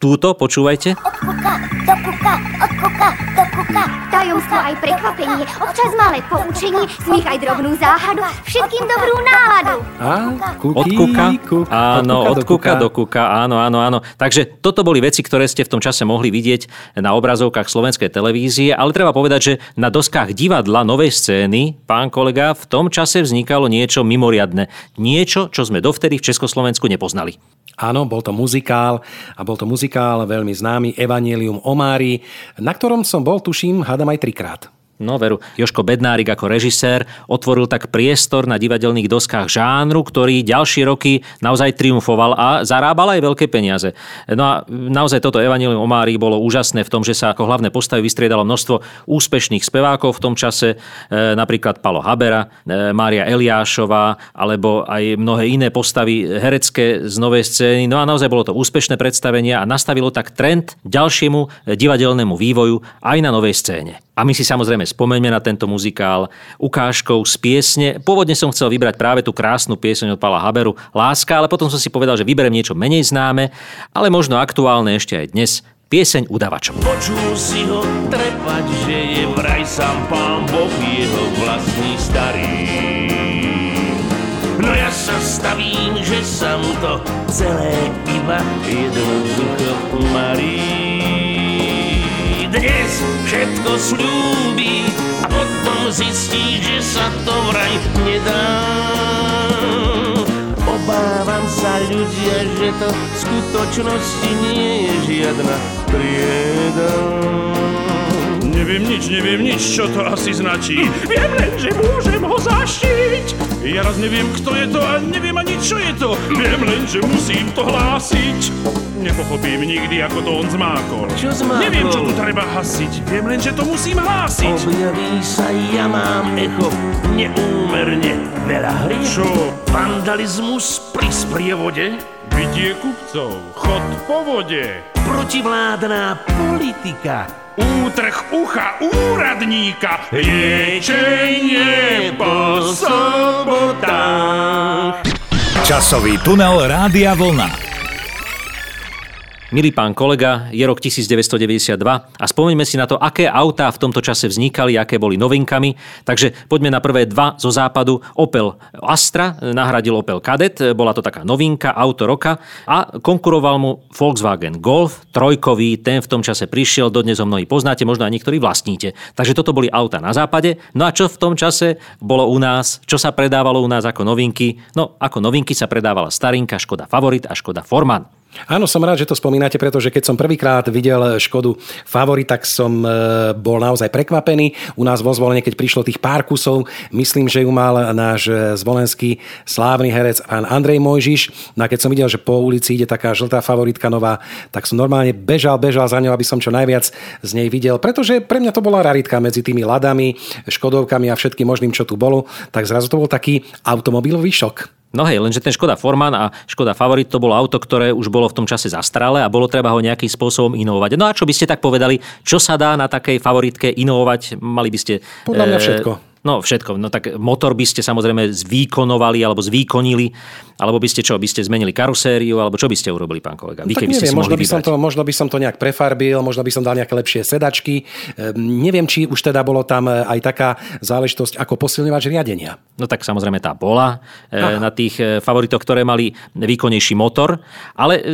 túto, počúvajte. Od kuka do kuka, od kuka do kuka. Tajomstvo aj prekvapenie, občas malé poučenie, smích aj drobnú záhadu, všetkým dobrú náladu. A, kuky, Od kuka, kuk, áno, od kuka do kuka, áno, áno, áno. Takže toto boli veci, ktoré ste v tom čase mohli vidieť na obrazovkách slovenskej televízie, ale treba povedať, že na doskách divadla novej scény, pán kolega, v tom čase vznikalo niečo mimoriadne. Niečo, čo sme dovtedy v Československu nepoznali. Áno, bol to muzikál a bol to muzikál veľmi známy Evangelium o Márii, na ktorom som bol, tuším, hádam aj trikrát. No veru, Joško Bednárik ako režisér otvoril tak priestor na divadelných doskách žánru, ktorý ďalšie roky naozaj triumfoval a zarábal aj veľké peniaze. No a naozaj toto Evangelium o bolo úžasné v tom, že sa ako hlavné postavy vystriedalo množstvo úspešných spevákov v tom čase, e, napríklad Palo Habera, e, Mária Eliášová, alebo aj mnohé iné postavy herecké z novej scény. No a naozaj bolo to úspešné predstavenie a nastavilo tak trend ďalšiemu divadelnému vývoju aj na novej scéne. A my si samozrejme spomeňme na tento muzikál ukážkou z piesne. Pôvodne som chcel vybrať práve tú krásnu pieseň od Pala Haberu Láska, ale potom som si povedal, že vyberem niečo menej známe, ale možno aktuálne ešte aj dnes. Pieseň udavačov. Počul si ho trepať, že je vraj sám pán Boh jeho vlastný starý. No ja sa stavím, že sa mu to celé iba jednoducho marí. Dnes všetko slúbi a potom zistí, že sa to vraj nedá. Obávam sa ľudia, že to v skutočnosti nie je žiadna trieda. Neviem nič, neviem nič, čo to asi značí. Viem len, že môžem ho zaštiť. Ja raz neviem, kto je to a neviem ani, čo je to. Viem len, že musím to hlásiť. Nepochopím nikdy, ako to on zmákol. Čo zmákol? Neviem, čo tu treba hasiť. Viem len, že to musím hlásiť. Objaví sa, ja mám echo, neúmerne veľa hriechu. Čo? Vandalizmus pri sprievode, Vidie kupcov, chod po vode, protivládna politika, útrh ucha úradníka, liečenie po sobotách. Časový tunel Rádia Vlna. Milý pán kolega, je rok 1992 a spomeňme si na to, aké autá v tomto čase vznikali, aké boli novinkami. Takže poďme na prvé dva zo západu. Opel Astra nahradil Opel Kadett, bola to taká novinka, auto roka a konkuroval mu Volkswagen Golf, trojkový, ten v tom čase prišiel, dodnes ho mnohí poznáte, možno aj niektorí vlastníte. Takže toto boli auta na západe. No a čo v tom čase bolo u nás, čo sa predávalo u nás ako novinky? No, ako novinky sa predávala starinka Škoda Favorit a Škoda Forman. Áno, som rád, že to spomínate, pretože keď som prvýkrát videl Škodu Favorit, tak som e, bol naozaj prekvapený. U nás vo zvolenie, keď prišlo tých pár kusov, myslím, že ju mal náš zvolenský slávny herec pán Andrej Mojžiš. No a keď som videl, že po ulici ide taká žltá favoritka nová, tak som normálne bežal, bežal za ňou, aby som čo najviac z nej videl, pretože pre mňa to bola raritka medzi tými ladami, Škodovkami a všetkým možným, čo tu bolo. Tak zrazu to bol taký automobilový šok. No hej, lenže ten Škoda Forman a Škoda Favorit to bolo auto, ktoré už bolo v tom čase zastralé a bolo treba ho nejakým spôsobom inovovať. No a čo by ste tak povedali, čo sa dá na takej favoritke inovovať? Mali by ste... Podľa mňa všetko. E, No všetko. No tak motor by ste samozrejme zvýkonovali alebo zvýkonili, alebo by ste čo, by ste zmenili karusériu, alebo čo by ste urobili, pán kolega? Vy, no, tak neviem, ste možno, by som to, možno by som to nejak prefarbil, možno by som dal nejaké lepšie sedačky. Ehm, neviem, či už teda bolo tam e, aj taká záležitosť ako posilňovač riadenia. No tak samozrejme tá bola e, Aha. na tých e, favoritoch, ktoré mali výkonnejší motor, ale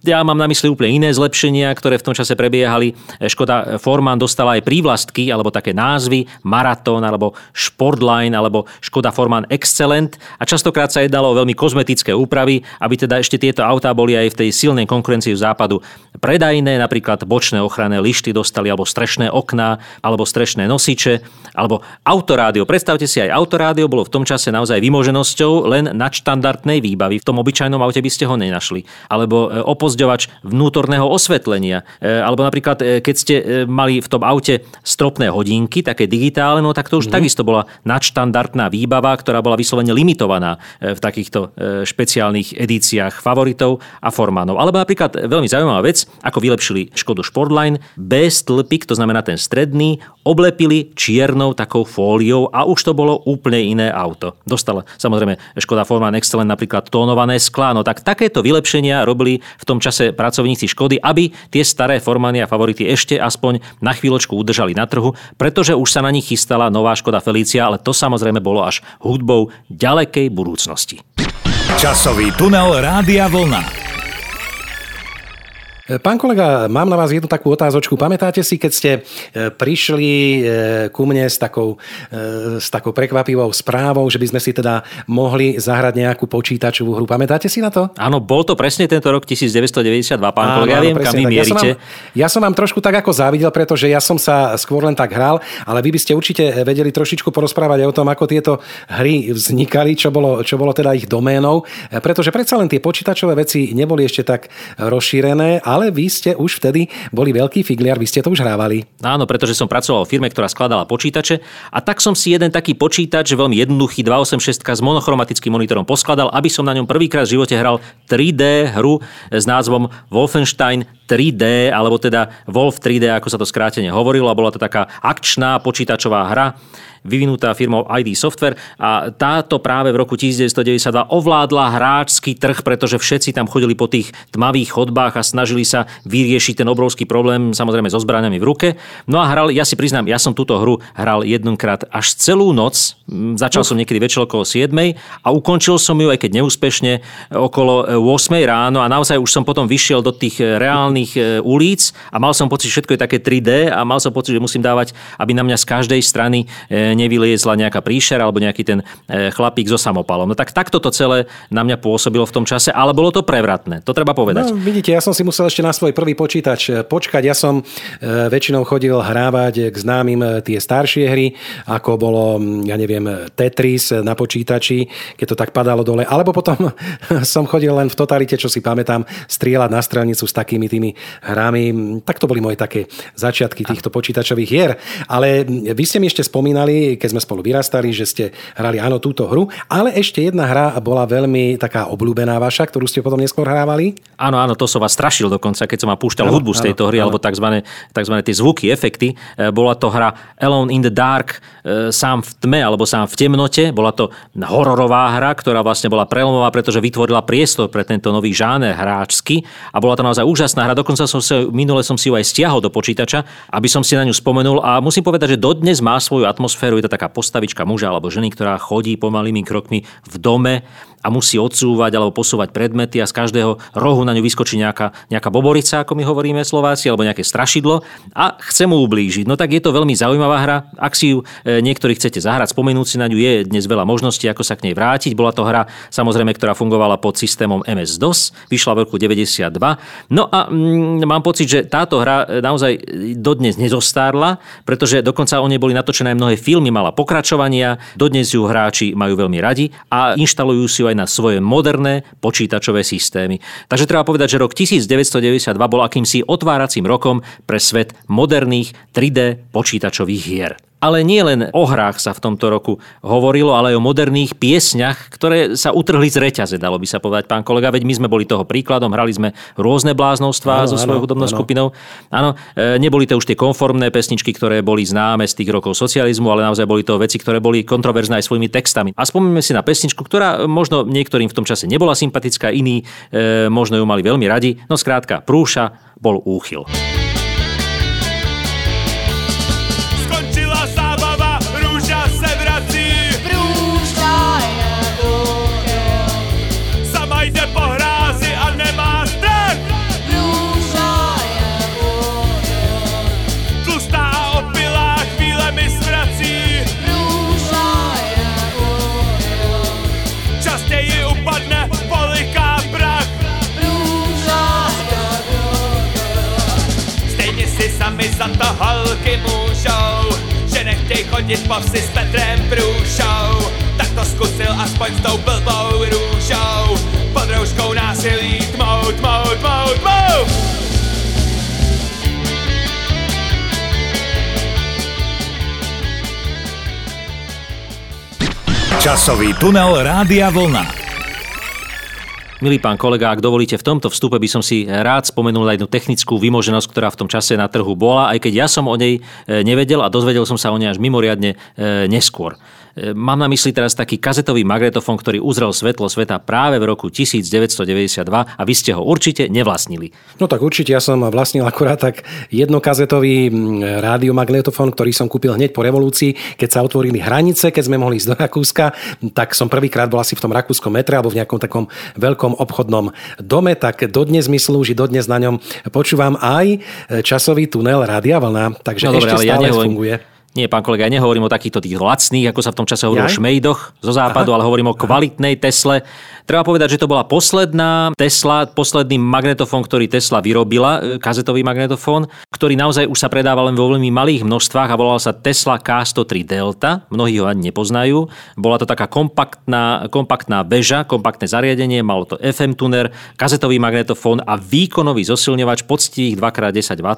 ja mám na mysli úplne iné zlepšenia, ktoré v tom čase prebiehali. Škoda Forman dostala aj prívlastky, alebo také názvy, Maratón, alebo alebo Sportline alebo Škoda Forman Excellent a častokrát sa jednalo o veľmi kozmetické úpravy, aby teda ešte tieto autá boli aj v tej silnej konkurencii západu predajné, napríklad bočné ochranné lišty dostali alebo strešné okná alebo strešné nosiče alebo autorádio. Predstavte si, aj autorádio bolo v tom čase naozaj vymoženosťou len nadštandardnej výbavy. V tom obyčajnom aute by ste ho nenašli. Alebo e, opozďovač vnútorného osvetlenia. E, alebo napríklad, e, keď ste mali v tom aute stropné hodinky, také digitálne, no tak to už takisto bola nadštandardná výbava, ktorá bola vyslovene limitovaná v takýchto špeciálnych edíciách favoritov a formánov. Alebo napríklad veľmi zaujímavá vec, ako vylepšili Škodu Sportline, B stĺpik, to znamená ten stredný, oblepili čiernou takou fóliou a už to bolo úplne iné auto. Dostala samozrejme Škoda Forman Excellent napríklad tónované sklá, no tak takéto vylepšenia robili v tom čase pracovníci Škody, aby tie staré Formany a favority ešte aspoň na chvíľočku udržali na trhu, pretože už sa na nich chystala nová Škoda Felícia, ale to samozrejme bolo až hudbou ďalekej budúcnosti. Časový tunel Rádia Vlna. Pán kolega, mám na vás jednu takú otázočku. Pamätáte si, keď ste e, prišli e, ku mne s takou, e, s takou prekvapivou správou, že by sme si teda mohli zahrať nejakú počítačovú hru? Pamätáte si na to? Áno, bol to presne tento rok 1992, pán kolega. Ja viem, kam vy Ja som, vám, ja som vám trošku tak ako závidel, pretože ja som sa skôr len tak hral, ale vy by ste určite vedeli trošičku porozprávať aj o tom, ako tieto hry vznikali, čo bolo, čo bolo teda ich doménou, pretože predsa len tie počítačové veci neboli ešte tak rozšírené, ale vy ste už vtedy boli veľký figliar, vy ste to už hrávali. Áno, pretože som pracoval v firme, ktorá skladala počítače a tak som si jeden taký počítač, veľmi jednoduchý 286 s monochromatickým monitorom poskladal, aby som na ňom prvýkrát v živote hral 3D hru s názvom Wolfenstein 3D, alebo teda Wolf 3D, ako sa to skrátene hovorilo, a bola to taká akčná počítačová hra vyvinutá firmou ID Software a táto práve v roku 1992 ovládla hráčsky trh, pretože všetci tam chodili po tých tmavých chodbách a snažili sa vyriešiť ten obrovský problém, samozrejme so zbraniami v ruke. No a hral, ja si priznám, ja som túto hru hral jednokrát až celú noc, začal som niekedy večer okolo 7 a ukončil som ju, aj keď neúspešne, okolo 8 ráno a naozaj už som potom vyšiel do tých reálnych e, ulic a mal som pocit, že všetko je také 3D a mal som pocit, že musím dávať, aby na mňa z každej strany e, nevyliezla nejaká príšera alebo nejaký ten e, chlapík so samopalom. No tak takto to celé na mňa pôsobilo v tom čase, ale bolo to prevratné. To treba povedať. No, vidíte, ja som si musel ešte na svoj prvý počítač e, počkať. Ja som e, väčšinou chodil hrávať k známym tie staršie hry, ako bolo, ja neviem, Tetris na počítači, keď to tak padalo dole. Alebo potom som chodil len v totalite, čo si pamätám, strieľať na stranicu s takými tými hrami. Tak to boli moje také začiatky týchto počítačových hier. Ale vy ste mi ešte spomínali, keď sme spolu vyrastali, že ste hrali áno túto hru, ale ešte jedna hra bola veľmi taká obľúbená vaša, ktorú ste potom neskôr hrávali. Áno, áno, to som vás strašil dokonca, keď som ma púšťal hudbu z tejto hry, áno. alebo tzv. tzv. tie zvuky, efekty. E, bola to hra Alone in the Dark, e, sám v tme, alebo sám v temnote. Bola to hororová hra, ktorá vlastne bola prelomová, pretože vytvorila priestor pre tento nový žáner hráčsky a bola to naozaj úžasná hra. Dokonca som sa, minule som si ju aj stiahol do počítača, aby som si na ňu spomenul a musím povedať, že dodnes má svoju atmosféru je to taká postavička muža alebo ženy, ktorá chodí pomalými krokmi v dome a musí odsúvať alebo posúvať predmety a z každého rohu na ňu vyskočí nejaká, nejaká boborica, ako my hovoríme Slováci, alebo nejaké strašidlo a chce mu ublížiť. No tak je to veľmi zaujímavá hra. Ak si ju e, niektorí chcete zahrať, spomenúť si na ňu, je dnes veľa možností, ako sa k nej vrátiť. Bola to hra, samozrejme, ktorá fungovala pod systémom MS-DOS, vyšla v roku 92. No a mm, mám pocit, že táto hra e, naozaj dodnes nezostárla, pretože dokonca o nej boli natočené mnohé filmy, mala pokračovania, dodnes ju hráči majú veľmi radi a inštalujú si aj na svoje moderné počítačové systémy. Takže treba povedať, že rok 1992 bol akýmsi otváracím rokom pre svet moderných 3D počítačových hier. Ale nie len o hrách sa v tomto roku hovorilo, ale aj o moderných piesňach, ktoré sa utrhli z reťaze, dalo by sa povedať, pán kolega. Veď my sme boli toho príkladom, hrali sme rôzne bláznostvá so svojou hudobnou skupinou. Áno, e, neboli to už tie konformné pesničky, ktoré boli známe z tých rokov socializmu, ale naozaj boli to veci, ktoré boli kontroverzné aj svojimi textami. A spomíname si na pesničku, ktorá možno niektorým v tom čase nebola sympatická, iní e, možno ju mali veľmi radi. No skrátka, prúša bol úchyl. Chodit po vsi s Petrem Průšou. Tak to zkusil aspoň s tou blbou růžou. Pod rouškou násilí tmou, tmou, tmou, tmou! Časový tunel Rádia Vlna. Milý pán kolega, ak dovolíte, v tomto vstupe by som si rád spomenul aj jednu technickú vymoženosť, ktorá v tom čase na trhu bola, aj keď ja som o nej e, nevedel a dozvedel som sa o nej až mimoriadne e, neskôr. Mám na mysli teraz taký kazetový magnetofón, ktorý uzrel svetlo sveta práve v roku 1992 a vy ste ho určite nevlastnili. No tak určite ja som vlastnil akurát tak jednokazetový rádiomagnetofón, ktorý som kúpil hneď po revolúcii, keď sa otvorili hranice, keď sme mohli ísť do Rakúska, tak som prvýkrát bol asi v tom rakúskom metre alebo v nejakom takom veľkom obchodnom dome, tak dodnes mi slúži, dodnes na ňom počúvam aj časový tunel Rádia Vlna, takže no, ešte dobre, stále ja funguje. Nie, pán kolega, ja nehovorím o takýchto tých lacných, ako sa v tom čase hovorilo, šmejdoch zo západu, Aha. ale hovorím o kvalitnej Tesle. Treba povedať, že to bola posledná Tesla, posledný magnetofón, ktorý Tesla vyrobila, e, kazetový magnetofón, ktorý naozaj už sa predával len vo veľmi malých množstvách a volal sa Tesla K103 Delta. Mnohí ho ani nepoznajú. Bola to taká kompaktná, kompaktná beža, kompaktné zariadenie, malo to FM tuner, kazetový magnetofón a výkonový zosilňovač poctivých 2x10 W.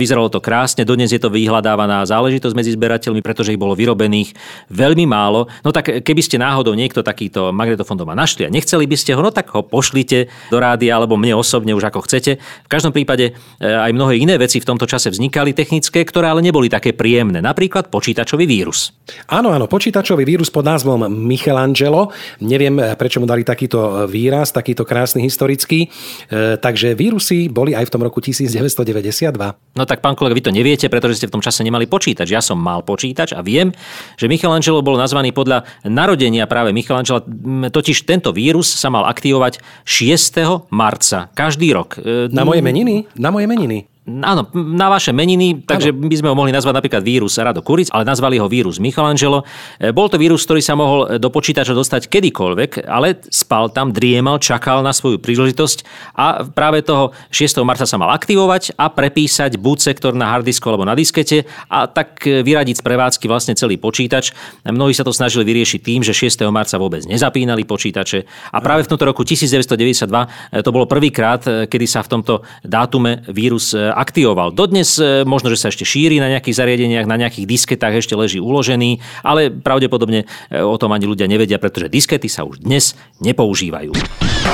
Vyzeralo to krásne, dodnes je to vyhľadávaná záležitosť medzi zberateľmi, pretože ich bolo vyrobených veľmi málo. No tak keby ste náhodou niekto takýto magnetofón doma našli a nechceli by ste ho, no tak ho pošlite do rádia alebo mne osobne už ako chcete. V každom prípade e, aj mnohé iné veci v tomto čase vznikali technické, ktoré ale neboli také príjemné. Napríklad počítačový vírus. Áno, áno, počítačový vírus pod názvom Michelangelo. Neviem, e, prečo mu dali takýto výraz, takýto krásny historický. E, takže vírusy boli aj v tom roku 1992. No tak pán kolega, vy to neviete, pretože ste v tom čase nemali počítač. Ja som mal počítač a viem, že Michelangelo bol nazvaný podľa narodenia práve Michelangela. Totiž tento vírus sa mal aktivovať 6. marca každý rok. Na moje meniny? Na moje meniny. Áno, na vaše meniny, takže ano. by sme ho mohli nazvať napríklad vírus Rado Kuric, ale nazvali ho vírus Michelangelo. E, bol to vírus, ktorý sa mohol do počítača dostať kedykoľvek, ale spal tam, driemal, čakal na svoju príležitosť a práve toho 6. marca sa mal aktivovať a prepísať buď sektor na hardisku alebo na diskete a tak vyradiť z prevádzky vlastne celý počítač. Mnohí sa to snažili vyriešiť tým, že 6. marca vôbec nezapínali počítače a práve v tomto roku 1992 e, to bolo prvýkrát, e, kedy sa v tomto dátume vírus aktivoval. Dodnes e, možno, že sa ešte šíri na nejakých zariadeniach, na nejakých disketách ešte leží uložený, ale pravdepodobne e, o tom ani ľudia nevedia, pretože diskety sa už dnes nepoužívajú.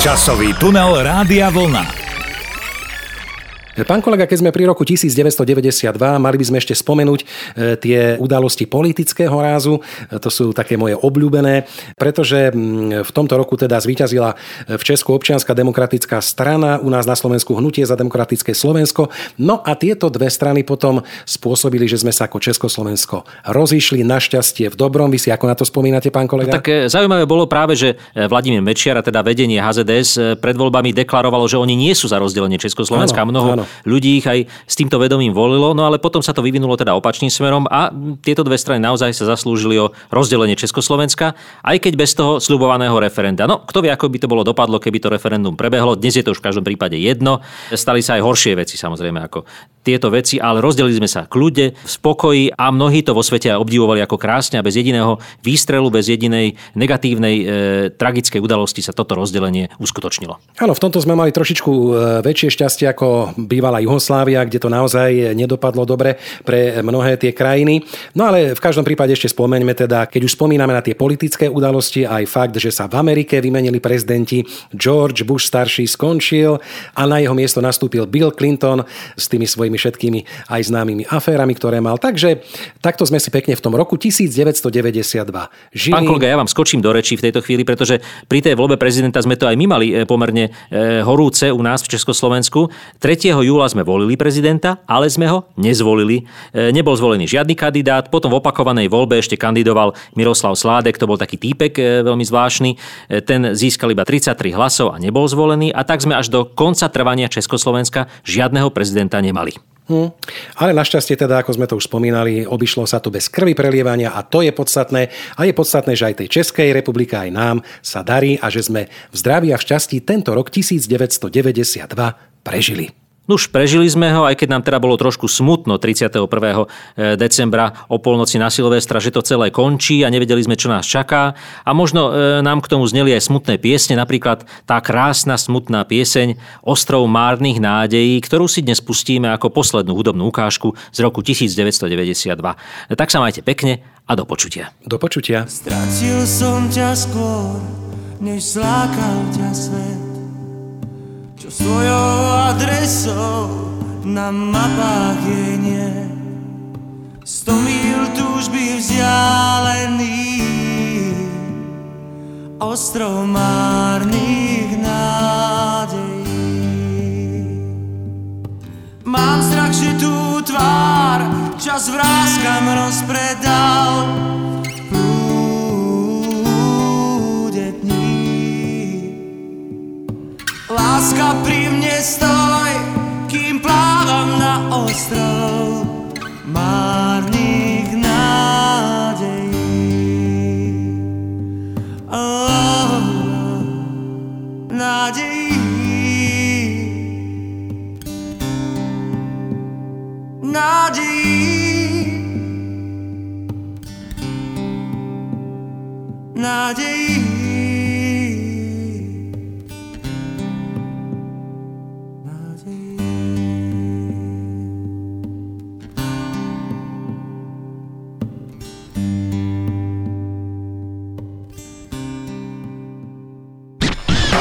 Časový tunel Rádia Vlna. Pán kolega, keď sme pri roku 1992, mali by sme ešte spomenúť e, tie udalosti politického rázu. E, to sú také moje obľúbené, pretože v tomto roku teda zvíťazila v Česku občianská demokratická strana, u nás na Slovensku hnutie za demokratické Slovensko. No a tieto dve strany potom spôsobili, že sme sa ako Československo rozišli našťastie v dobrom. Vy si ako na to spomínate, pán kolega? No, tak e, zaujímavé bolo práve, že Vladimír Mečiar, teda vedenie HZDS, pred voľbami deklarovalo, že oni nie sú za rozdelenie Československa. Áno, Mnoho áno. Ľudí ich aj s týmto vedomím volilo, no ale potom sa to vyvinulo teda opačným smerom a tieto dve strany naozaj sa zaslúžili o rozdelenie Československa, aj keď bez toho slubovaného referenda. No, kto vie, ako by to bolo dopadlo, keby to referendum prebehlo. Dnes je to už v každom prípade jedno. Stali sa aj horšie veci, samozrejme, ako tieto veci, ale rozdelili sme sa k ľude, v spokoji a mnohí to vo svete obdivovali ako krásne a bez jediného výstrelu, bez jedinej negatívnej e, tragickej udalosti sa toto rozdelenie uskutočnilo. Áno, v tomto sme mali trošičku e, väčšie šťastie ako bývalá Juhoslávia, kde to naozaj nedopadlo dobre pre mnohé tie krajiny. No ale v každom prípade ešte spomeňme teda, keď už spomíname na tie politické udalosti, aj fakt, že sa v Amerike vymenili prezidenti, George Bush starší skončil a na jeho miesto nastúpil Bill Clinton s tými svojimi všetkými aj známymi aférami, ktoré mal. Takže takto sme si pekne v tom roku 1992 žili. Pán kolega, ja vám skočím do rečí v tejto chvíli, pretože pri tej voľbe prezidenta sme to aj my mali e, pomerne e, horúce u nás v Československu. 3. júla sme volili prezidenta, ale sme ho nezvolili. E, nebol zvolený žiadny kandidát, potom v opakovanej voľbe ešte kandidoval Miroslav Sládek, to bol taký týpek veľmi zvláštny. Ten získal iba 33 hlasov a nebol zvolený a tak sme až do konca trvania Československa žiadneho prezidenta nemali. Hm. Ale našťastie teda, ako sme to už spomínali, obišlo sa to bez krvi prelievania a to je podstatné. A je podstatné, že aj tej Českej republike, aj nám sa darí a že sme v zdraví a v šťastí tento rok 1992 prežili. Už prežili sme ho, aj keď nám teda bolo trošku smutno 31. E, decembra o polnoci na Silvestra, že to celé končí a nevedeli sme, čo nás čaká. A možno e, nám k tomu zneli aj smutné piesne, napríklad tá krásna smutná pieseň Ostrov márnych nádejí, ktorú si dnes pustíme ako poslednú hudobnú ukážku z roku 1992. Tak sa majte pekne a do počutia. Do počutia. Stratil som ťa skôr, než zlákal ťa svet čo svojou adresou na mapách je nie. Sto mil túžby vzdialený, ostrov márnych nádejí. Mám strach, že tú tvár čas vrázkam rozpredal, Láska pri mne stoj, kým plávam na ostrov márnych nádejí. Oh, nádejí. Nádejí.